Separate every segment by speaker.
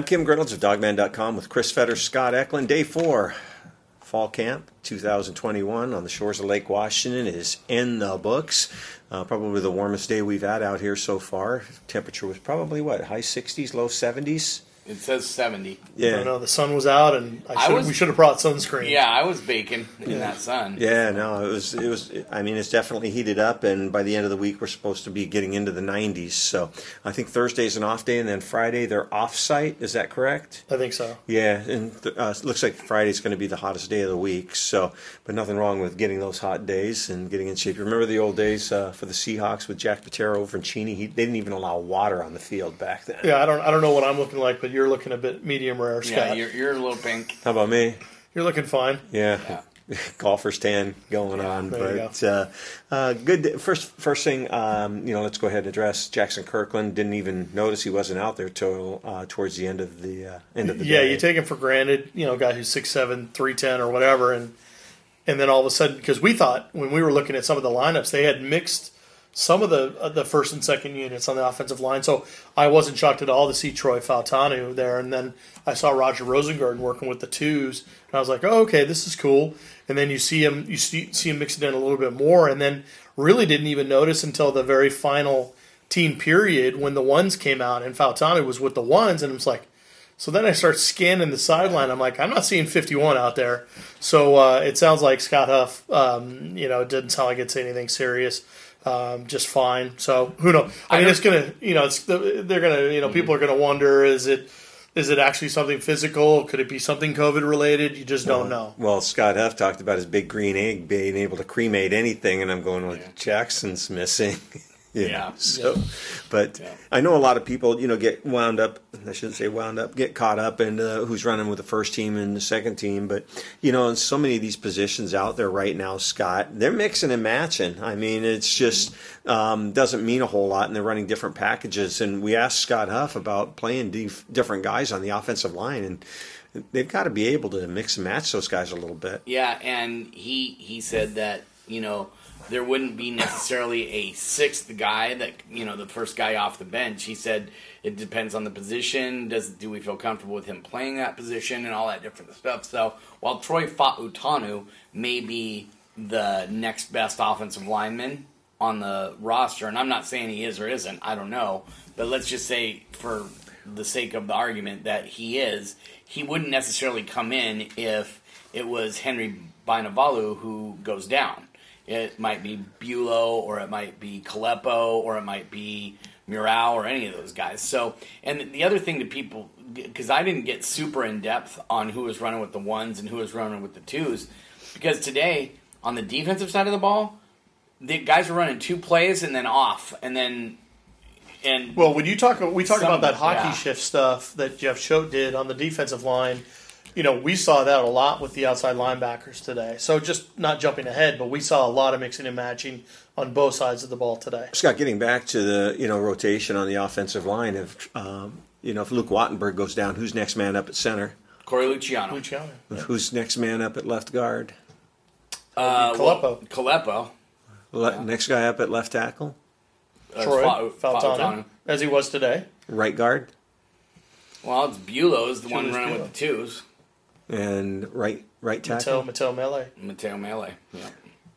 Speaker 1: I'm Kim Grinolds of Dawgman.com with Chris Fetter, Scott Eklund. Day four, fall camp 2021 on the shores of Lake Washington is in the books. Uh, probably the warmest day we've had out here so far. Temperature was probably what, high 60s, low 70s?
Speaker 2: It says 70.
Speaker 1: Yeah.
Speaker 3: I don't know. The sun was out, and I
Speaker 2: I
Speaker 3: should,
Speaker 2: was-
Speaker 3: we should have brought sunscreen.
Speaker 2: Yeah, I was baking in that sun.
Speaker 1: Yeah, no, it was. It was. I mean, it's definitely heated up, and by the end of the week, we're supposed to be getting into the 90s. So, I think Thursday's an off day, and then Friday they're off site. Is that correct?
Speaker 3: I think so.
Speaker 1: Yeah, and th- uh, it looks like Friday's going to be the hottest day of the week. So, but nothing wrong with getting those hot days and getting in shape. You remember the old days uh, for the Seahawks with Jack Patera over in Cheney? He, they didn't even allow water on the field back then.
Speaker 3: Yeah, I don't. I don't know what I'm looking like, but you're looking a bit medium rare, Scott.
Speaker 2: Yeah, you're, you're a little pink.
Speaker 1: How about me?
Speaker 3: You're looking fine.
Speaker 1: Yeah. Golfer's tan going on,
Speaker 3: there you
Speaker 1: but uh, uh, good. First, first thing, um, you know, let's go ahead and address Jaxson Kirkland. Didn't even notice he wasn't out there till uh, towards the end of the uh, end of the
Speaker 3: Yeah,
Speaker 1: day.
Speaker 3: you take him for granted. You know, a guy who's six seven, three ten, or whatever, and and then all of a sudden, because we thought when we were looking at some of the lineups, they had mixed some of the uh, the first and second units on the offensive line. So I wasn't shocked at all to see Troy Fautanu there, and then I saw Roger Rosengarten working with the twos, and I was like, oh, okay, this is cool. And then you see him, you see, see him mixing in a little bit more, and then really didn't even notice until the very final team period when the ones came out, and Fautanu was with the ones, and it was like. So then I start scanning the sideline. I'm like, I'm not seeing 51 out there. So uh, it sounds like Scott Huff, um, you know, it didn't sound like it's anything serious. Um, just fine. So who knows? I, mean, it's gonna, you know, it's they're gonna, you know, people are gonna wonder: is it, is it actually something physical? Could it be something COVID related? You just don't know.
Speaker 1: Well, Scott Huff talked about his big green egg being able to cremate anything, and I'm going, well,
Speaker 2: Yeah.
Speaker 1: Jackson's missing. You
Speaker 2: Yeah.
Speaker 1: know, So, but I know a lot of people, you know, get wound up. I shouldn't say wound up, get caught up in uh, who's running with the first team and the second team. But you know, in so many of these positions out there right now, Scott, they're mixing and matching. I mean, it's just um, doesn't mean a whole lot, and they're running different packages. And we asked Scott Huff about playing dif- different guys on the offensive line, and they've got to be able to mix and match those guys a little bit.
Speaker 2: Yeah, and he he said that you know there wouldn't be necessarily a sixth guy that you know the first guy off the bench. He said it depends on the position. Does do we feel comfortable with him playing that position and all that different stuff? So while Troy Fautanu may be the next best offensive lineman on the roster, and I'm not saying he is or isn't, I don't know, but let's just say for the sake of the argument that he is, he wouldn't necessarily come in if it was Henry Bainivalu who goes down. It might be Buelow, or it might be Kalepo, or it might be Murao, or any of those guys. So, and the other thing that people, because I didn't get super in depth on who was running with the ones and who was running with the twos, because today on the defensive side of the ball, the guys were running two plays and then off, and then and
Speaker 3: Well, when you talk, we talk
Speaker 2: Some-
Speaker 3: about that hockey
Speaker 2: yeah.
Speaker 3: shift stuff that Jeff Choate did on the defensive line. You know, we saw that a lot with the outside linebackers today. So just not jumping ahead, but we saw a lot of mixing and matching on both sides of the ball today.
Speaker 1: Scott, getting back to the you know rotation on the offensive line, if um, you know if Luke Wattenberg goes down, who's next man up at center?
Speaker 2: Corey Luciano,
Speaker 3: Luciano.
Speaker 1: Who's next man up at left guard?
Speaker 2: uh,
Speaker 3: Kalepo.
Speaker 2: well, Kalepo,
Speaker 1: Le- Next guy up at left tackle,
Speaker 2: uh,
Speaker 3: Troy
Speaker 2: Fa-
Speaker 3: Faltano,
Speaker 2: Fautanu.
Speaker 3: as he was today.
Speaker 1: right guard.
Speaker 2: Well, it's Buelow's the one running
Speaker 3: Buelow.
Speaker 2: with the twos.
Speaker 1: And right right
Speaker 3: Mateo
Speaker 1: tackle.
Speaker 3: Mateo Mele.
Speaker 2: Mateo Mele. Yeah.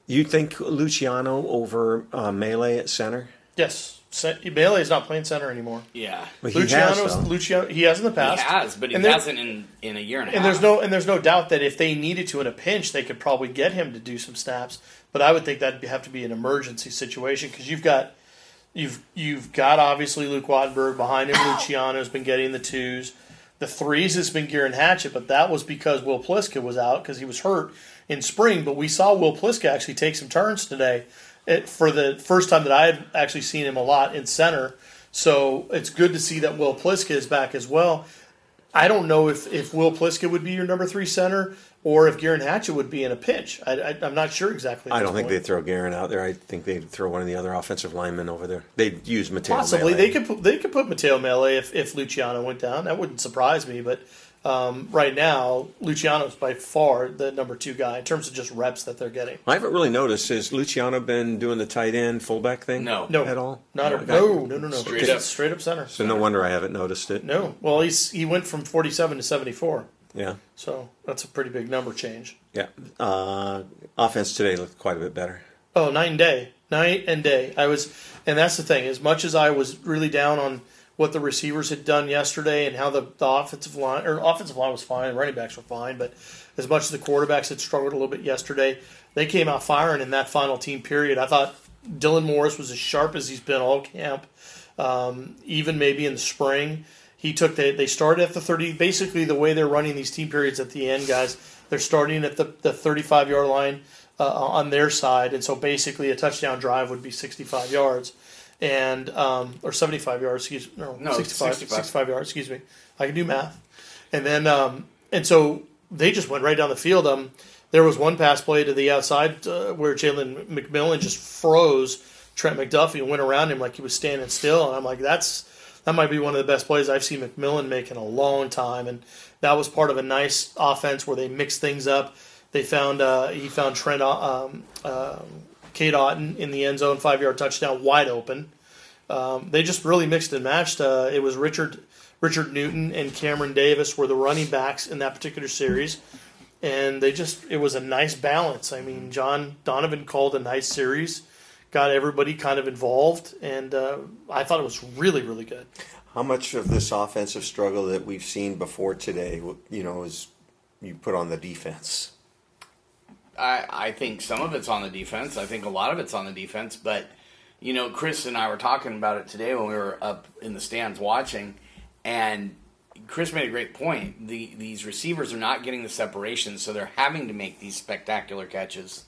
Speaker 1: You think Luciano over uh, Mele at center?
Speaker 3: Yes, Mele is not playing center anymore.
Speaker 2: Yeah.
Speaker 1: Well, he
Speaker 3: Luciano,
Speaker 1: has, though.
Speaker 3: Luciano, he has in the past.
Speaker 2: He has, but he
Speaker 3: And
Speaker 2: hasn't in, in a year and a half.
Speaker 3: And
Speaker 2: half.
Speaker 3: there's no and there's no doubt that if they needed to in a pinch, they could probably get him to do some snaps. But I would think that'd have to be an emergency situation because you've got you've you've got obviously Luke Wattenberg behind him. Luciano's been getting the twos. The threes has been Geirean Hatchett, but that was because Will Pliska was out because he was hurt in spring. But we saw Will Pliska actually take some turns today it, for the first time that I had actually seen him a lot in center. So it's good to see that Will Pliska is back as well. I don't know if, if Will Pliska would be your number three center or if Geirean Hatchett would be in a pinch. I, I, I'm not sure exactly.
Speaker 1: I don't think
Speaker 3: point.
Speaker 1: they'd throw Geirean out there. I think they'd throw one of the other offensive linemen over there. They'd use Mateo.
Speaker 3: Possibly
Speaker 1: Mele.
Speaker 3: they could put, they could put Mateo Mele if, if Luciano went down. That wouldn't surprise me. But um, right now, Luciano's by far the number two guy in terms of just reps that they're getting.
Speaker 1: I haven't really noticed. Has Luciano been doing the tight end fullback thing?
Speaker 2: No.
Speaker 3: No,
Speaker 1: At all?
Speaker 3: Not
Speaker 1: No,
Speaker 3: a, no, no, no, no.
Speaker 2: Straight
Speaker 3: Just
Speaker 2: up.
Speaker 3: straight up center.
Speaker 1: So no wonder I haven't noticed it.
Speaker 3: No, well, he's he went from 47 to 74,
Speaker 1: Yeah,
Speaker 3: so that's a pretty big number change.
Speaker 1: yeah. Uh, offense today looked quite a bit better.
Speaker 3: Oh, night and day, night and day. I was, and that's the thing. As much as I was really down on what the receivers had done yesterday and how the, the offensive line or offensive line was fine, running backs were fine, but as much as the quarterbacks had struggled a little bit yesterday, they came out firing in that final team period. I thought Dylan Morris was as sharp as he's been all camp, um, even maybe in the spring. He took the, they started at the 30. Basically, the way they're running these team periods at the end, guys, they're starting at the, the 35 yard line uh, on their side, and so basically a touchdown drive would be 65 yards, and um, or 75 yards. Excuse no,
Speaker 2: No,
Speaker 3: 65,
Speaker 2: 65.
Speaker 3: 65 yards. Excuse me. I can do math, and then um, and so they just went right down the field. Um, there was one pass play to the outside uh, where Jalen McMillan just froze Trent McDuffie and went around him like he was standing still, and I'm like, that's that might be one of the best plays I've seen McMillan make in a long time, and that was part of a nice offense where they mixed things up. They found uh, he found Trent um, um, Cade Otton in the end zone, five yard touchdown, wide open. Um, they just really mixed and matched. Uh, it was Richard Richard Newton and Cameron Davis were the running backs in that particular series, and they just it was a nice balance. I mean, John Donovan called a nice series, got everybody kind of involved, and uh, I thought it was really really good.
Speaker 1: How much of this offensive struggle that we've seen before today, you know, is you put on the defense?
Speaker 2: I, I think some of it's on the defense. I think a lot of it's on the defense. But, you know, Chris and I were talking about it today when we were up in the stands watching. And Chris made a great point. The, these receivers are not getting the separation, so they're having to make these spectacular catches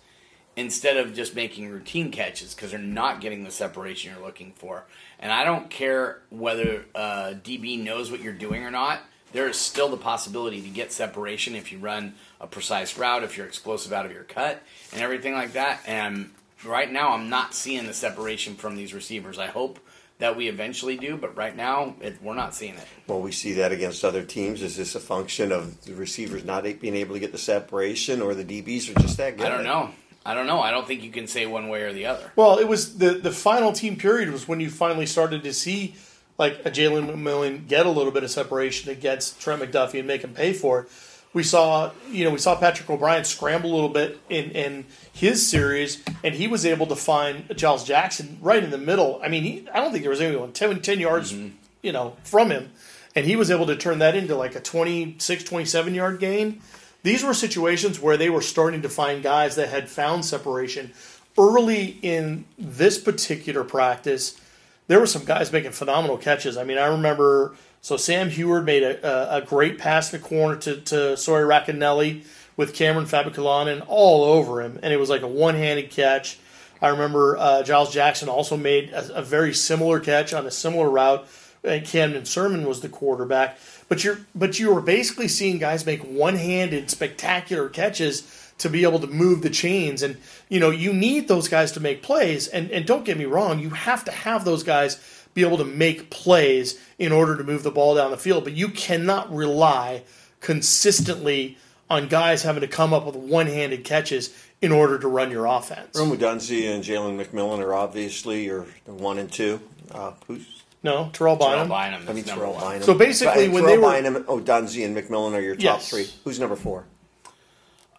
Speaker 2: instead of just making routine catches because they're not getting the separation you're looking for. And I don't care whether uh, DB knows what you're doing or not. There is still the possibility to get separation if you run a precise route, if you're explosive out of your cut, and everything like that. And right now, I'm not seeing the separation from these receivers. I hope that we eventually do, but right now, it, we're not seeing it.
Speaker 1: Well, we see that against other teams. Is this a function of the receivers not being able to get the separation, or the DBs are just that good?
Speaker 2: I don't know. I don't know. I don't think you can say one way or the other.
Speaker 3: Well, it was the the final team period was when you finally started to see like a Jalen McMillan get a little bit of separation against Trent McDuffie and make him pay for it. We saw, you know, we saw Patrick O'Brien scramble a little bit in, in his series, and he was able to find Giles Jackson right in the middle. I mean, he, I don't think there was anyone 10, 10 yards, mm-hmm. you know, from him, and he was able to turn that into like a 26, 27 yard gain. These were situations where they were starting to find guys that had found separation early in this particular practice there were some guys making phenomenal catches. I mean, I remember so Sam Huard made a, a, great pass in the corner to, to Sawyer Racanelli with Cameron Fabiculanan all over him, and it was like a one handed catch. I remember uh, Giles Jackson also made a, a, very similar catch on a similar route, and Camden Sirmon was the quarterback. But you're but you were basically seeing guys make one handed spectacular catches to be able to move the chains. And, you know, you need those guys to make plays. And, and don't get me wrong, you have to have those guys be able to make plays in order to move the ball down the field. But you cannot rely consistently on guys having to come up with one handed catches in order to run your offense.
Speaker 1: Rome Odunze and Jalen McMillan are obviously your one and two. Uh, who's
Speaker 3: No, Terrell
Speaker 2: Terrell
Speaker 3: Bynum.
Speaker 2: Bynum is
Speaker 1: I mean,
Speaker 2: number
Speaker 1: Terrell
Speaker 2: one.
Speaker 1: Bynum.
Speaker 3: So basically,
Speaker 1: But,
Speaker 3: when
Speaker 1: Terrell
Speaker 3: they were-
Speaker 1: Bynum, Odunze, and McMillan are your top
Speaker 3: Yes.
Speaker 1: three. Who's number four?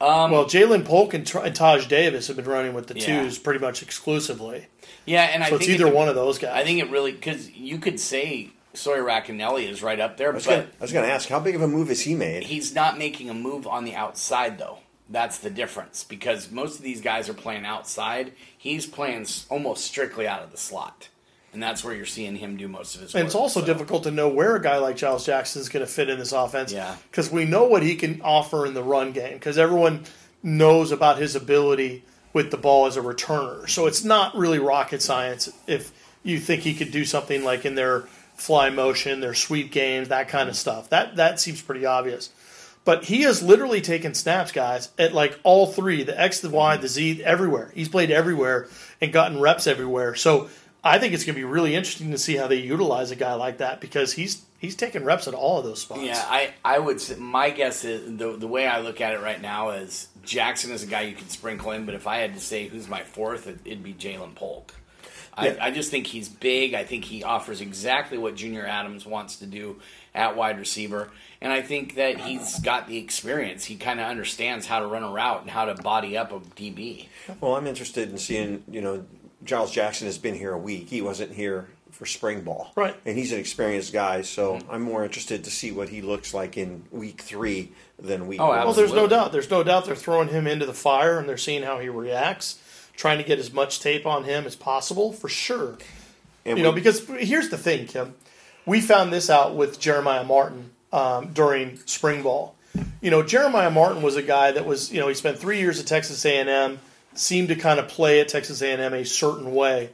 Speaker 2: Um,
Speaker 3: Well, Jalen Polk and, Tr- and Taj Davis have been running with the
Speaker 2: Yeah.
Speaker 3: twos pretty much exclusively.
Speaker 2: yeah, and I
Speaker 3: So it's
Speaker 2: think
Speaker 3: either
Speaker 2: it,
Speaker 3: one of those guys.
Speaker 2: I think it really because you could say Sawyer Racanelli is right up there,
Speaker 1: I was
Speaker 2: but
Speaker 1: gonna- I was going to ask, how big of a move has he made?
Speaker 2: he's not making a move on the outside though. That's the difference because most of these guys are playing outside. He's playing s- almost strictly out of the slot, and that's where you're seeing him do most of his. Work.
Speaker 3: And
Speaker 2: work,
Speaker 3: it's also
Speaker 2: so.
Speaker 3: difficult to know where a guy like Giles Jackson is going to fit in this offense.
Speaker 2: Yeah.
Speaker 3: Because we know what he can offer in the run game, because everyone knows about his ability with the ball as a returner. So it's not really rocket science if you think he could do something like in their fly motion, their sweep games, that kind of stuff. That that seems pretty obvious. But he has literally taken snaps, guys, at like all three the X, the Y, the Z, everywhere. He's played everywhere and gotten reps everywhere. So I think it's going to be really interesting to see how they utilize a guy like that because he's he's taking reps at all of those spots.
Speaker 2: Yeah, I, I would say my guess is the the way I look at it right now is Jackson is a guy you can sprinkle in, but if I had to say who's my fourth, it, it'd be Jalen Polk. I,
Speaker 1: Yeah.
Speaker 2: I just think he's big. I think he offers exactly what Junior Adams wants to do at wide receiver, and I think that he's got the experience. He kind of understands how to run a route and how to body up a DB.
Speaker 1: Well, I'm interested in seeing, you know, Giles Jackson has been here a week. He wasn't here for spring ball.
Speaker 3: Right.
Speaker 1: And he's an experienced guy, so I'm more interested to see what he looks like in week three than week
Speaker 2: Oh,
Speaker 1: one.
Speaker 3: Well, there's no doubt. There's no doubt they're throwing him into the fire and they're seeing how he reacts, trying to get as much tape on him as possible for sure.
Speaker 1: And
Speaker 3: You know, because here's the thing, Kim. We found this out with Jeremiah Martin um, during spring ball. You know, Jeremiah Martin was a guy that was, you know, he spent three years at Texas A&M, seemed to kind of play at Texas A&M a certain way.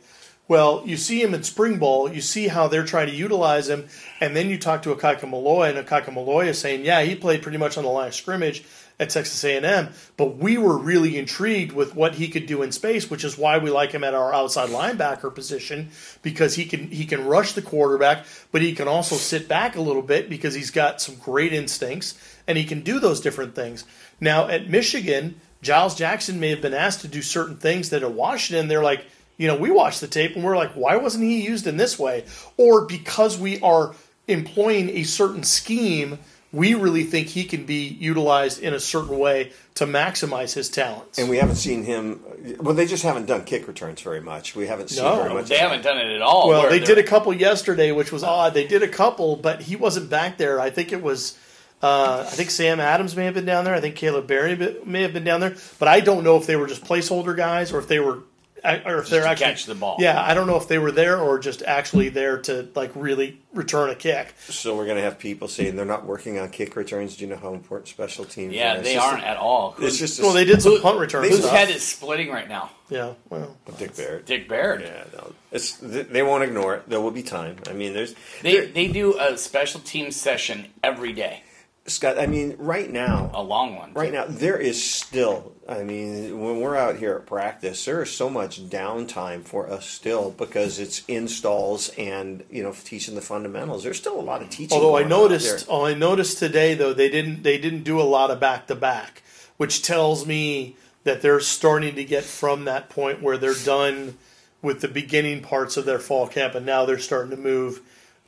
Speaker 3: Well, you see him in spring ball, you see how they're trying to utilize him, and then you talk to Ikaika Malloy, and Ikaika Malloy is saying, yeah, he played pretty much on the line of scrimmage at Texas A&M, but we were really intrigued with what he could do in space, which is why we like him at our outside linebacker position because he can he can rush the quarterback, but he can also sit back a little bit because he's got some great instincts and he can do those different things. Now at Michigan, Giles Jackson may have been asked to do certain things that at Washington they're like, you know, we watched the tape and we're like, why wasn't he used in this way? Or because we are employing a certain scheme, we really think he can be utilized in a certain way to maximize his talents.
Speaker 1: and we haven't seen him. Well, they just haven't done kick returns very much. We haven't seen
Speaker 3: No.
Speaker 1: very much.
Speaker 2: They haven't done it at all.
Speaker 3: well, they did a couple yesterday, which was odd. They did a couple, but he wasn't back there. I think it was. Uh, I think Sam Adams may have been down there. I think Caleb Berry may have been down there, but I don't know if they were just placeholder guys or if they were, or if they're
Speaker 2: to
Speaker 3: actually
Speaker 2: catch the ball.
Speaker 3: Yeah, I don't know if they were there or just actually there to like really return a kick.
Speaker 1: So we're going to have people saying they're not working on kick returns. Do you know how important special teams?
Speaker 2: Yeah,
Speaker 1: are? It's
Speaker 2: they
Speaker 1: just
Speaker 2: aren't
Speaker 1: a-
Speaker 2: at all.
Speaker 1: It's
Speaker 2: Who's-
Speaker 1: just a,
Speaker 3: Well, they did some
Speaker 2: Who-
Speaker 3: punt returns.
Speaker 2: Whose
Speaker 3: stuff.
Speaker 2: head is splitting right now?
Speaker 3: Yeah, well,
Speaker 1: Dick Barrett.
Speaker 2: Dick Barrett.
Speaker 1: Yeah, no, it's they they won't ignore it. There will be time. I mean, there's
Speaker 2: They they do a special team session every day,
Speaker 1: Scott. I mean, right now,
Speaker 2: a long one.
Speaker 1: right now there is still. I mean, when we're out here at practice, there is so much downtime for us still because it's installs and you know teaching the fundamentals. There's still a lot of teaching.
Speaker 3: Although I
Speaker 1: going out
Speaker 3: noticed,
Speaker 1: there.
Speaker 3: oh, I noticed today though they didn't they didn't do a lot of back to back, which tells me that they're starting to get from that point where they're done with the beginning parts of their fall camp, and now they're starting to move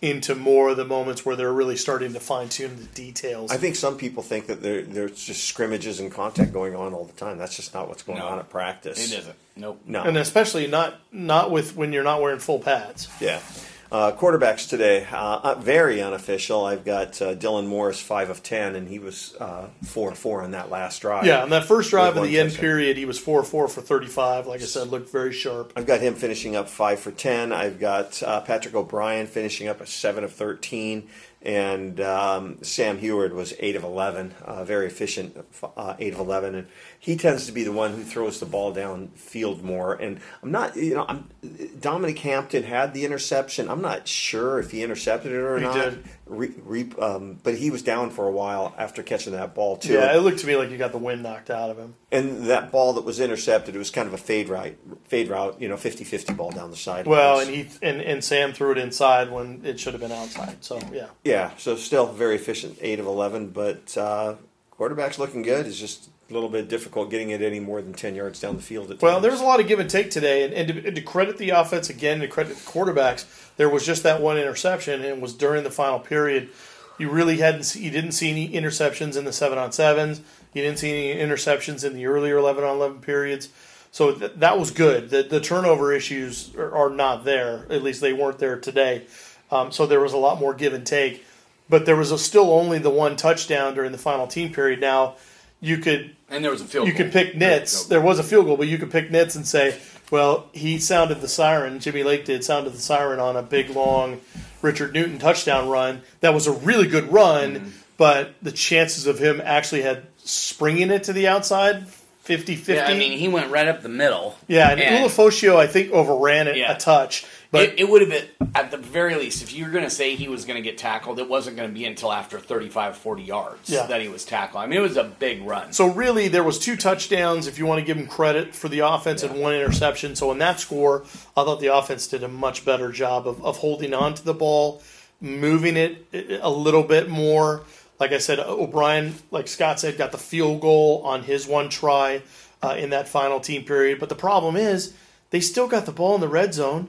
Speaker 3: into more of the moments where they're really starting to fine tune the details.
Speaker 1: I think some people think that there there's just scrimmages and contact going on all the time. That's just not what's going
Speaker 2: No.
Speaker 1: on at practice.
Speaker 2: It isn't. Nope.
Speaker 1: No.
Speaker 3: and especially not not with when you're not wearing full pads.
Speaker 1: Yeah. Uh, quarterbacks today, uh, uh, very unofficial. I've got uh, Dylan Morris, 5 of 10, and he was uh, 4 of 4 on that last drive.
Speaker 3: Yeah, on that first drive of the end
Speaker 1: touchdown.
Speaker 3: period, he was four four for thirty five. Like I said, looked very sharp.
Speaker 1: I've got him finishing up 5 for 10. I've got uh, Patrick O'Brien finishing up a 7 of 13. And um, Sam Huard was 8 of 11, uh, very efficient, uh, 8 of 11. And he tends to be the one who throws the ball downfield more. And I'm not, you know, I'm, Dominique Hampton had the interception. I'm not sure if he intercepted it or
Speaker 3: He
Speaker 1: not.
Speaker 3: did.
Speaker 1: Re, re, um, but he was down for a while after catching that ball, too.
Speaker 3: Yeah, it looked to me like you got the wind knocked out of him.
Speaker 1: And that ball that was intercepted, it was kind of a fade right, fade route, you know, 50-50 ball down the side.
Speaker 3: Well, and he and, and Sam threw it inside when it should have been outside. So yeah,
Speaker 1: yeah, so still very efficient, eight of eleven, but uh, quarterback's looking good. It's just a little bit difficult getting it any more than 10 yards down the field at
Speaker 3: Well,
Speaker 1: times.
Speaker 3: there was a lot of give and take today, and, and, to, and to credit the offense again, to credit the quarterbacks, there was just that one interception, and it was during the final period. You really hadn't, you didn't see any interceptions in the seven on sevens. You didn't see any interceptions in the earlier eleven on eleven periods. So th- that was good. The, the turnover issues are, are not there. At least they weren't there today. Um, so there was a lot more give and take. But there was a, still only the one touchdown during the final team period. Now, you could
Speaker 2: And there was a field.
Speaker 3: you
Speaker 2: goal.
Speaker 3: could pick nits. There was a field goal, but you could pick nits and say, well, he sounded the siren. Jimmy Lake did sounded the siren on a big long Richard Newton touchdown run. That was a really good run,
Speaker 2: Mm-hmm.
Speaker 3: but the chances of him actually had springing it to the outside 50-50.
Speaker 2: Yeah, I mean, he went right up the middle.
Speaker 3: Yeah, and,
Speaker 2: And-
Speaker 3: Ulofoshio, I think, overran it
Speaker 2: Yeah.
Speaker 3: a touch. But
Speaker 2: it, it would have been at the very least if you were going to say he was going to get tackled it wasn't going to be until after 35 40 yards
Speaker 3: Yeah.
Speaker 2: that he was tackled i mean it was a big run
Speaker 3: So really, there was two touchdowns. If you want to give him credit for the offense and one interception, so in that score, I thought the offense did a much better job of, of holding on to the ball, moving it a little bit more. Like I said, O'Brien, like Scott said, got the field goal on his one try uh, in that final team period. But the problem is, they still got the ball in the red zone,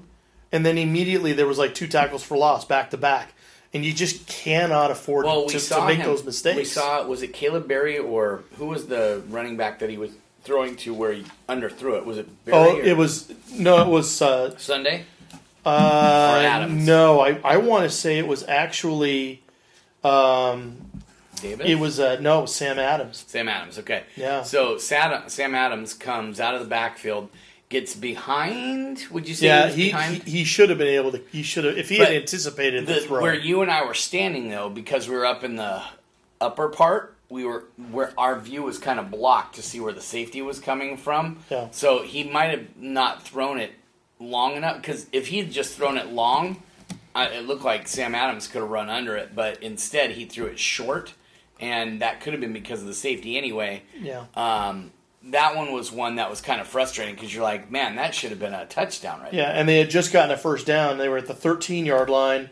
Speaker 3: and then immediately there was like two tackles for loss back to back. And you just cannot afford
Speaker 2: well we
Speaker 3: to, to make
Speaker 2: him,
Speaker 3: those mistakes.
Speaker 2: we saw was it caleb berry or who was the running back that he was throwing to where he underthrew it was it berry
Speaker 3: Oh,
Speaker 2: or
Speaker 3: it was no, it was uh,
Speaker 2: sunday
Speaker 3: uh, no. I, I want to say it was actually um,
Speaker 2: david
Speaker 3: it was uh, no Sam Adams.
Speaker 2: Sam Adams, okay.
Speaker 3: Yeah.
Speaker 2: So Sam, Sam Adams comes out of the backfield, gets behind. Would you say
Speaker 3: Yeah,
Speaker 2: he,
Speaker 3: he he should have been able to. He should have if he
Speaker 2: But
Speaker 3: had anticipated the,
Speaker 2: the,
Speaker 3: throw.
Speaker 2: where you and I were standing though, because we were up in the upper part, we were where our view was kind of blocked to see where the safety was coming from.
Speaker 3: Yeah.
Speaker 2: So he might have not thrown it long enough because if he had just thrown it long, I, it looked like Sam Adams could have run under it, but instead he threw it short, and that could have been because of the safety anyway.
Speaker 3: yeah.
Speaker 2: Um, that one was one that was kind of frustrating because you're like, man, that should have been a touchdown right
Speaker 3: Yeah, and they had just gotten a first down. They were at the 13 yard line,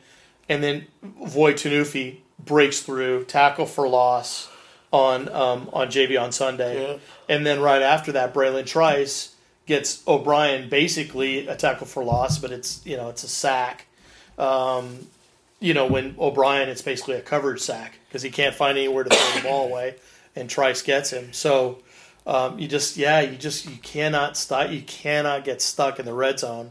Speaker 3: and then Voi Tunuufi breaks through, tackle for loss on um, on Jay'Veon Sunday, and then right after that, Bralen Trice gets O'Brien basically a tackle for loss, but it's you know it's a sack. Um, you know when O'Brien, it's basically a coverage sack because he can't find anywhere to throw the ball away, and Trice gets him. So um, you just yeah you just you cannot stop you cannot get stuck in the red zone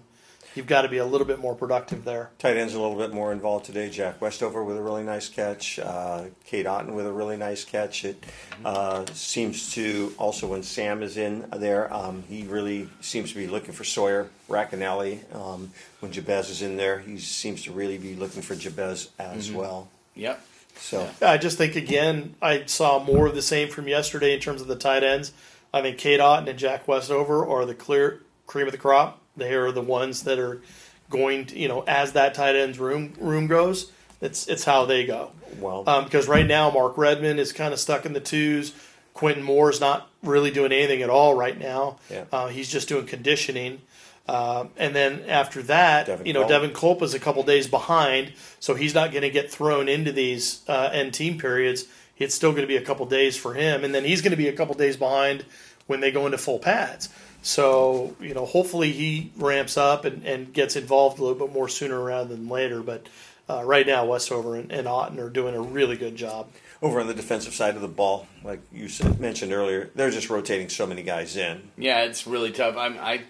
Speaker 3: you've got to be a little bit more productive there
Speaker 1: Tight ends a little bit more involved today. Jack Westover with a really nice catch. Uh, Cade Otton with a really nice catch. It uh, seems to also when Sam is in there, um, he really seems to be looking for Sawyer Racanelli. Um, when Jabez is in there, he seems to really be looking for Jabez as well.
Speaker 2: Yep.
Speaker 1: So
Speaker 3: i just think again i saw more of the same from yesterday in terms of the tight ends i think cade otton and jack westover are the clear cream of the crop they are the ones that are going to you know as that tight ends room room goes it's it's how they go
Speaker 1: well,
Speaker 3: um, because right now Mark Redman is kind of stuck in the twos. Quentin Moore is not really doing anything at all right now.
Speaker 1: Yeah.
Speaker 3: Uh, he's just doing conditioning. Um, and then after that,
Speaker 1: Devin
Speaker 3: you know,
Speaker 1: Culp.
Speaker 3: Devin Culp is a couple days behind, so he's not going to get thrown into these uh, end team periods. It's still going to be a couple days for him, and then he's going to be a couple days behind when they go into full pads. So you know, hopefully he ramps up and, and gets involved a little bit more sooner rather than later. But uh, right now, Westover and, and Otton are doing a really good job.
Speaker 1: over on the defensive side of the ball, like you said, mentioned earlier, they're just rotating so many guys in.
Speaker 2: Yeah, it's really tough. I'm, I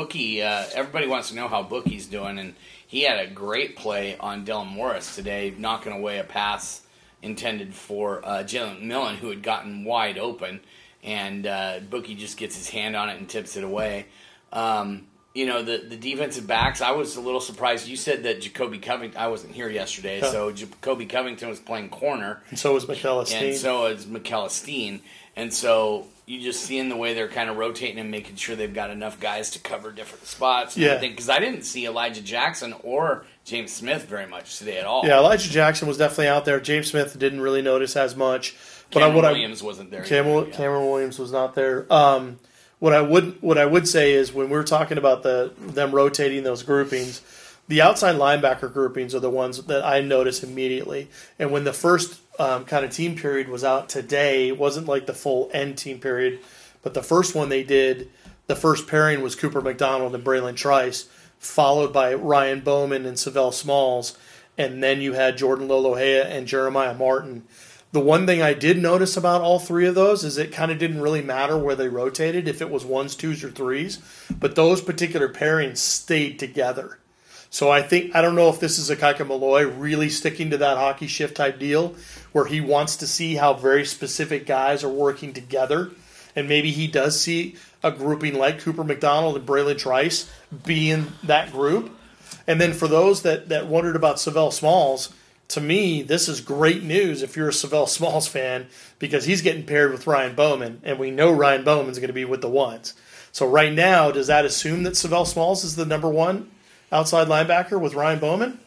Speaker 2: Bookie. Uh, everybody wants to know how Bookie's doing, and he had a great play on Dylan Morris today, knocking away a pass intended for uh, Jalen Millen, who had gotten wide open, and uh, Bookie just gets his hand on it and tips it away. Um, you know the the defensive backs. I was a little surprised. You said that Jacobe Covington. I wasn't here yesterday,
Speaker 3: Huh.
Speaker 2: so Jacobe Covington was playing corner,
Speaker 3: And so was McKellis.
Speaker 2: and so is McKellisteen. And so you just seeing the way they're kind of rotating and making sure they've got enough guys to cover different spots.
Speaker 3: Yeah.
Speaker 2: Because I didn't see Elijah Jackson or James Smith very much today at all.
Speaker 3: yeah, Elijah Jackson was definitely out there. James Smith didn't really notice as much. But I,
Speaker 2: Cameron
Speaker 3: I,
Speaker 2: Williams wasn't there.
Speaker 3: Cameron,
Speaker 2: either, yeah.
Speaker 3: Cameron Williams was not there. Um, what I would what I would say is when we're talking about the them rotating those groupings, the outside linebacker groupings are the ones that I notice immediately. And when the first um, kind of team period was out today, it wasn't like the full end team period, but the first one they did, the first pairing was Cooper McDonald and Bralen Trice, followed by Ryan Bowman and Savell Smalls, and then you had Jordan Lolohea and Jeremiah Martin. The one thing I did notice about all three of those is it kind of didn't really matter where they rotated, if it was ones, twos, or threes, but those particular pairings stayed together. So I think I don't know if this is Ikaika Malloy really sticking to that hockey shift type deal where he wants to see how very specific guys are working together. And maybe he does see a grouping like Cooper McDonald and Bralen Trice being that group. And then for those that, that wondered about Savell Smalls, to me, this is great news if you're a Savell Smalls fan because he's getting paired with Ryan Bowman, and we know Ryan Bowman's going to be with the ones. So right now, does that assume that Savell Smalls is the number one outside linebacker with Ryan Bowman?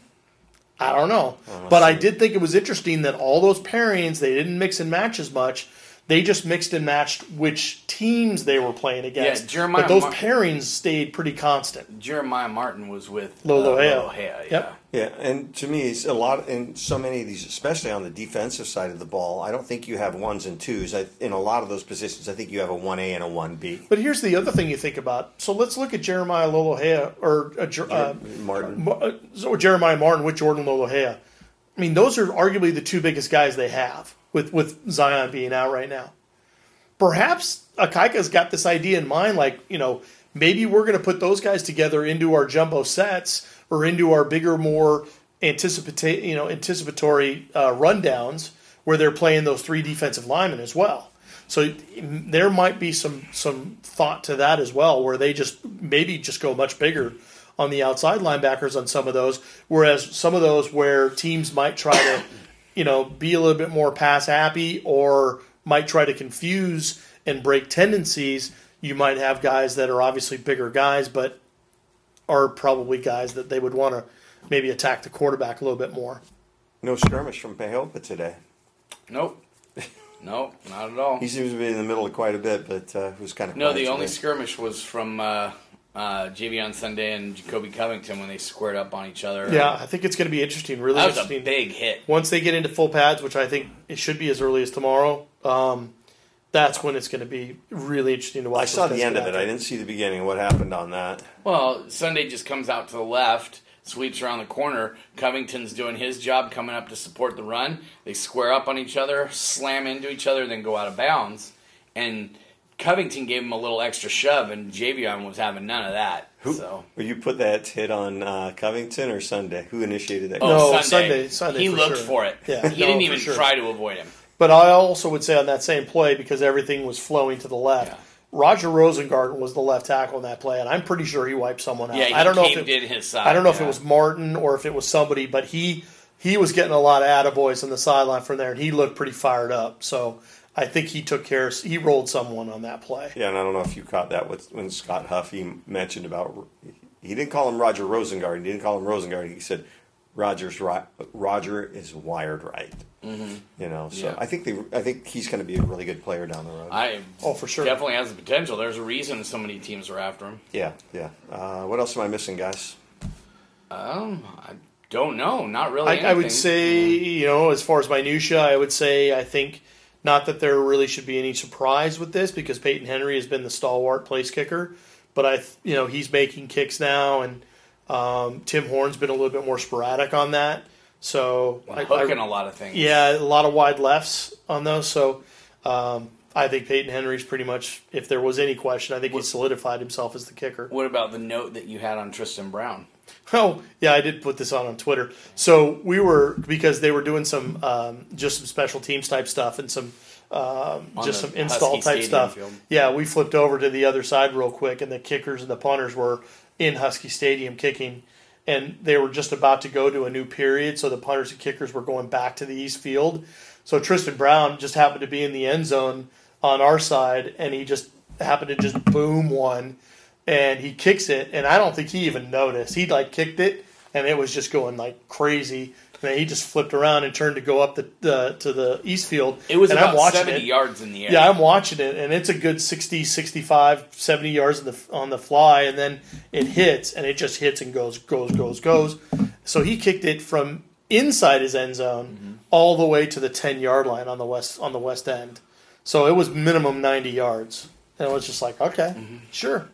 Speaker 3: I don't know. But I did think it was interesting that all those pairings, they didn't mix and match as much. They just mixed and matched which teams they were playing against.
Speaker 2: Yeah, Jeremiah
Speaker 3: but those
Speaker 2: Mar-
Speaker 3: pairings stayed pretty constant.
Speaker 2: Jeremiah Martin was with
Speaker 3: Lolohea.
Speaker 2: Uh, Lolohea, yeah.
Speaker 3: Yep.
Speaker 1: Yeah, and to me, it's a lot in so many of these, especially on the defensive side of the ball. I don't think you have ones and twos. I, in a lot of those positions, I think you have a one A and a one B.
Speaker 3: But here's the other thing you think about. So let's look at Jeremiah Lolohea or uh, Jer- uh,
Speaker 1: Martin.
Speaker 3: Ma- uh, so Jeremiah Martin with Jordan Lolohea. I mean, those are arguably the two biggest guys they have with with Zion being out right now. Perhaps Ikaika's got this idea in mind, like you know, maybe we're going to put those guys together into our jumbo sets or into our bigger, more anticipatory, you know, anticipatory uh, rundowns where they're playing those three defensive linemen as well. So there might be some some thought to that as well, where they just maybe just go much bigger on the outside linebackers on some of those, whereas some of those where teams might try to, you know, be a little bit more pass happy or might try to confuse and break tendencies. You might have guys that are obviously bigger guys, but are probably guys that they would want to maybe attack the quarterback a little bit more.
Speaker 1: No skirmish from Pejopa today.
Speaker 2: Nope. Nope, not at all.
Speaker 1: He seems to be in the middle of quite a bit, but uh, it was kind of
Speaker 2: No,
Speaker 1: quiet
Speaker 2: the only
Speaker 1: today.
Speaker 2: skirmish was from uh, uh, Jay'Veon Sunday and Jacobe Covington when they squared up on each other.
Speaker 3: Yeah, I think it's going to be interesting. Really
Speaker 2: that was a
Speaker 3: interesting.
Speaker 2: big hit.
Speaker 3: Once they get into full pads, which I think it should be as early as tomorrow, um, that's when it's going to be really interesting to watch.
Speaker 1: I saw the end of it.
Speaker 3: after
Speaker 1: I didn't see the beginning. Of what happened on that?
Speaker 2: Well, Sunday just comes out to the left, sweeps around the corner. Covington's doing his job, coming up to support the run. They square up on each other, slam into each other, then go out of bounds. And Covington gave him a little extra shove, and Jay'Veon was having none of that.
Speaker 1: Who?
Speaker 2: So.
Speaker 1: Will you put that hit on uh, Covington or Sunday? Who initiated that?
Speaker 2: Oh,
Speaker 3: No,
Speaker 2: Sunday.
Speaker 3: Sunday- Sunday
Speaker 2: he
Speaker 3: for
Speaker 2: looked
Speaker 3: sure.
Speaker 2: for it.
Speaker 3: Yeah,
Speaker 2: he
Speaker 3: no,
Speaker 2: didn't even
Speaker 3: sure.
Speaker 2: try to avoid him.
Speaker 3: But I also would say on that same play, because everything was flowing to the left,
Speaker 2: Yeah.
Speaker 3: Roger Rosengarten was the left tackle in that play, and I'm pretty sure he wiped someone out.
Speaker 2: Yeah, he
Speaker 3: I don't know if it,
Speaker 2: in his side.
Speaker 3: I don't know if it was Martin or if it was somebody, but he he was getting a lot of attaboys on the sideline from there, and he looked pretty fired up. So I think he took care. Of, He rolled someone on that play.
Speaker 1: Yeah, and I don't know if you caught that with, when Scott Huffy mentioned about. He didn't call him Roger Rosengarten. He didn't call him Rosengarten. He said Roger's. Roger is wired right. Mm-hmm. You know, so
Speaker 2: Yeah.
Speaker 1: I think they. I think he's going to be a really good player down the road.
Speaker 2: I
Speaker 3: Oh, for sure.
Speaker 2: definitely has the potential. There's a reason so many teams are after him.
Speaker 1: yeah, yeah. Uh, what else am I missing, guys?
Speaker 2: Um, I don't know. Not really.
Speaker 3: I, I would
Speaker 2: anything.
Speaker 3: say, you know, as far as minutia, I would say I think not that there really should be any surprise with this because Peyton Henry has been the stalwart place kicker, but I, you know, he's making kicks now, and um, Tim Horn's been a little bit more sporadic on that. So I,
Speaker 2: hooking
Speaker 3: I-
Speaker 2: a lot of things.
Speaker 3: yeah, a lot of wide lefts on those. So um, I think Peyton Henry's pretty much, if there was any question, I think he solidified himself as the kicker.
Speaker 2: What about the note that you had on Tristan Brown?
Speaker 3: Oh, yeah, I did put this on on Twitter. So we were because they were doing some um, just some special teams type stuff and some um, just some install
Speaker 2: Husky
Speaker 3: type
Speaker 2: Stadium
Speaker 3: stuff.
Speaker 2: field.
Speaker 3: Yeah, we flipped over to the other side real quick, and the kickers and the punters were in Husky Stadium kicking, and they were just about to go to a new period. So the punters and kickers were going back to the east field. So Tristan Brown just happened to be in the end zone on our side, and he just happened to just boom one and he kicks it, and I don't think he even noticed. He like kicked it, and it was just going like crazy. And then he just flipped around and turned to go up the uh, to the east field.
Speaker 2: It was
Speaker 3: and
Speaker 2: about
Speaker 3: I'm watching
Speaker 2: 70
Speaker 3: it.
Speaker 2: yards in the air.
Speaker 3: Yeah, I'm watching it, and it's a good 60, 65, 70 yards on the, on the fly, and then it hits, and it just hits and goes, goes, goes, goes. So he kicked it from inside his end zone
Speaker 2: Mm-hmm.
Speaker 3: all the way to the 10 yard line on the west on the west end. So it was minimum 90 yards. And it was just like, okay,
Speaker 2: Mm-hmm.
Speaker 3: sure.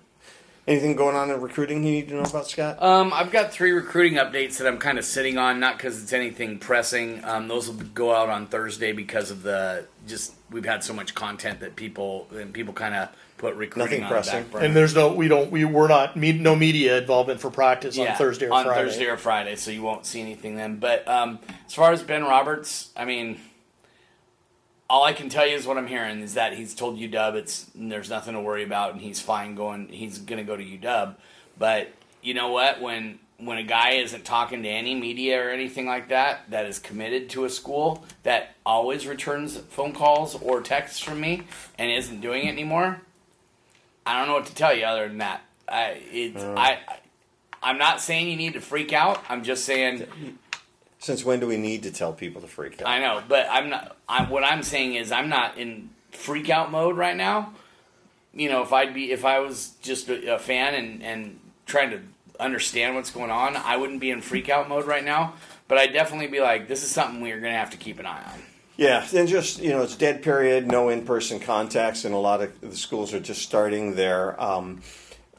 Speaker 1: Anything going on in recruiting you need to know about, Scott?
Speaker 2: Um, I've got three recruiting updates that I'm kind of sitting on, not because it's anything pressing. Um, those will go out on Thursday because of the just we've had so much content that people and people kind of put recruiting
Speaker 1: Nothing
Speaker 2: on
Speaker 1: pressing.
Speaker 2: the back burner.
Speaker 3: And there's no, we don't, we we're not, me, no media involvement for practice on Thursday or
Speaker 2: on
Speaker 3: Friday.
Speaker 2: Thursday or Friday, so you won't see anything then. But um, as far as Ben Roberts, I mean, all I can tell you is what I'm hearing is that he's told UW it's there's nothing to worry about, and he's fine going. He's going to go to UW. But you know what? When when a guy isn't talking to any media or anything like that, that is committed to a school that always returns phone calls or texts from me and isn't doing it anymore, I don't know what to tell you other than that. I it's I. I I'm not saying you need to freak out. I'm just saying
Speaker 1: Since when do we need to tell people to freak out?
Speaker 2: I know, but I'm not. I'm, what I'm saying is I'm not in freak out mode right now. You know, if I'd be, if I was just a, a fan and and trying to understand what's going on, I wouldn't be in freak out mode right now. But I'd definitely be like, this is something we're going to have to keep an eye on.
Speaker 1: Yeah, and just you know, it's dead period, no in-person contacts, and a lot of the schools are just starting their, um,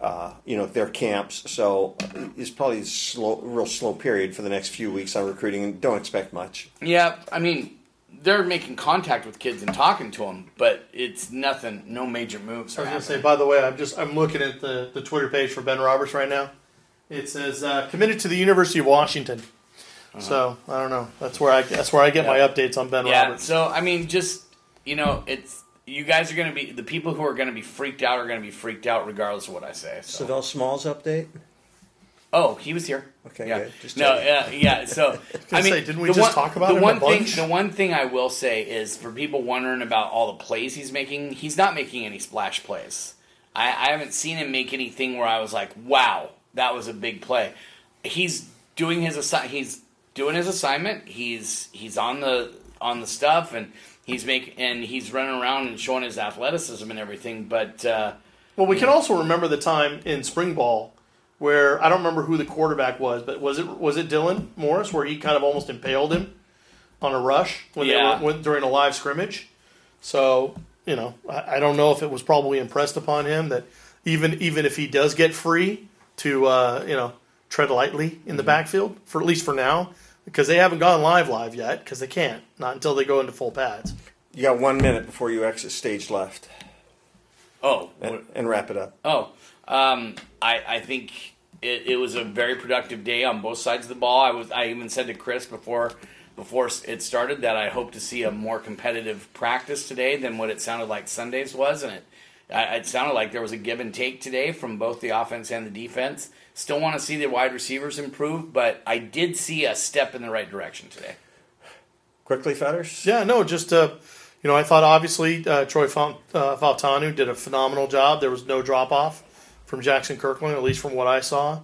Speaker 1: uh, you know, their camps. So it's probably a slow, real slow period for the next few weeks on recruiting, and don't expect much.
Speaker 2: Yeah, I mean, they're making contact with kids and talking to them, but it's nothing. No major moves.
Speaker 3: I was gonna say, by the way, I'm just I'm looking at the, the Twitter page for Ben Roberts right now. It says uh, committed to the University of Washington. So I don't know. That's where I that's where I get my updates on Ben
Speaker 2: Yeah.
Speaker 3: Roberts.
Speaker 2: So I mean, just you know, it's you guys are going to be the people who are going to be freaked out are going to be freaked out regardless of what I say. So.
Speaker 1: Savell Smalls update.
Speaker 2: Oh, he was here.
Speaker 1: Okay,
Speaker 2: yeah.
Speaker 1: good. Just
Speaker 2: no, yeah, yeah. So I mean,
Speaker 3: say, didn't we just
Speaker 2: one,
Speaker 3: talk about
Speaker 2: the one thing? The one thing I will say is for people wondering about all the plays he's making, he's not making any splash plays. I, I haven't seen him make anything where I was like, "Wow, that was a big play." He's doing his assi- he's doing his assignment. He's he's on the on the stuff and he's making and he's running around and showing his athleticism and everything. But uh,
Speaker 3: Well, we can also remember the time in spring ball where I don't remember who the quarterback was, but was it was it Dylan Morris where he kind of almost impaled him on a rush when
Speaker 2: Yeah.
Speaker 3: they when, during a live scrimmage. So you know, I, I don't know if it was probably impressed upon him that even even if he does get free to uh, you know tread lightly in the backfield for at least for now because they haven't gone live live yet because they can't not until they go into full pads.
Speaker 1: You got one minute before you exit stage left,
Speaker 2: oh,
Speaker 1: and, and wrap it up.
Speaker 2: Oh, um, I, I think it, it was a very productive day on both sides of the ball. I was I even said to Chris before before it started that I hope to see a more competitive practice today than what it sounded like Sundays was, and it I- it sounded like there was a give and take today from both the offense and the defense. Still want to see the wide receivers improve, but I did see a step in the right direction today.
Speaker 1: Quickly, Fetters.
Speaker 3: Yeah, no, just uh, you know, I thought obviously uh, Troy Fal- uh, Fautanu did a phenomenal job. There was no drop off from Jaxson Kirkland, at least from what I saw.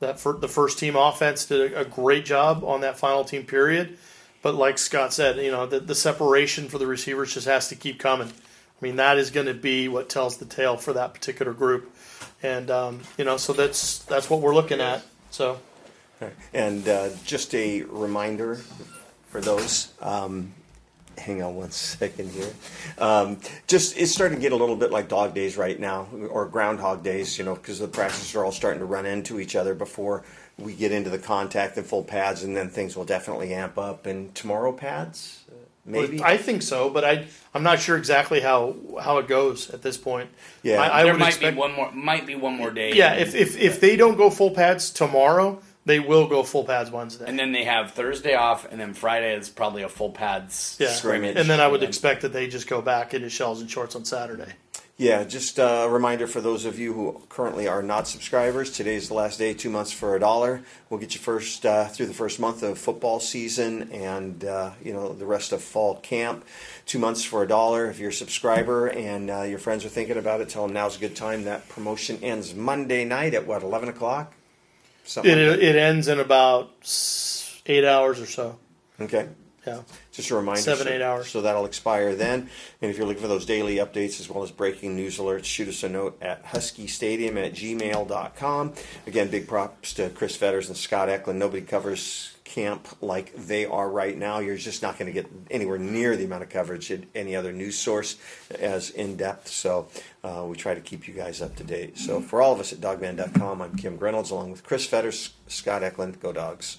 Speaker 3: That for the first team offense did a, a great job on that final team period. But like Scott said, you know, the, the separation for the receivers just has to keep coming. I mean, that is going to be what tells the tale for that particular group, and um, you know, so that's that's what we're looking at. So
Speaker 1: And uh, just a reminder for those. Um, hang on one second here. Um, just it's starting to get a little bit like dog days right now, or groundhog days. You know, because the practices are all starting to run into each other before we get into the contact and full pads, and then things will definitely amp up. And tomorrow pads, maybe.
Speaker 3: I think so, but I I'm not sure exactly how how it goes at this point.
Speaker 1: Yeah.
Speaker 3: I, I
Speaker 2: there might
Speaker 3: expect,
Speaker 2: be one more might be one more day.
Speaker 3: Yeah, if, if if they don't go full pads tomorrow, they will go full pads Wednesday.
Speaker 2: And then they have Thursday off, and then Friday is probably a full pads
Speaker 3: yeah,
Speaker 2: scrimmage.
Speaker 3: and then I would
Speaker 2: And
Speaker 3: expect that they just go back into shells and shorts on Saturday.
Speaker 1: Yeah, just a reminder for those of you who currently are not subscribers. Today's the last day, two months for a dollar. We'll get you first uh, through the first month of football season and uh, you know the rest of fall camp. Two months for a dollar. If you're a subscriber and uh, your friends are thinking about it, tell them now's a good time. That promotion ends Monday night at what eleven o'clock. Something
Speaker 3: It
Speaker 1: like
Speaker 3: it ends in about eight hours or so.
Speaker 1: Okay.
Speaker 3: Yeah.
Speaker 1: Just a reminder.
Speaker 3: Seven,
Speaker 1: so,
Speaker 3: eight hours.
Speaker 1: So that'll expire then. And if you're looking for those daily updates as well as breaking news alerts, shoot us a note at huskystadium at gmail.com. Again, big props to Chris Fetters and Scott Eklund. Nobody covers camp like they are right now. You're just not going to get anywhere near the amount of coverage at any other news source as in depth. So uh, we try to keep you guys up to date. So for all of us at dawgman.com, I'm Kim Grinolds along with Chris Fetters, Scott Eklund. Go Dogs.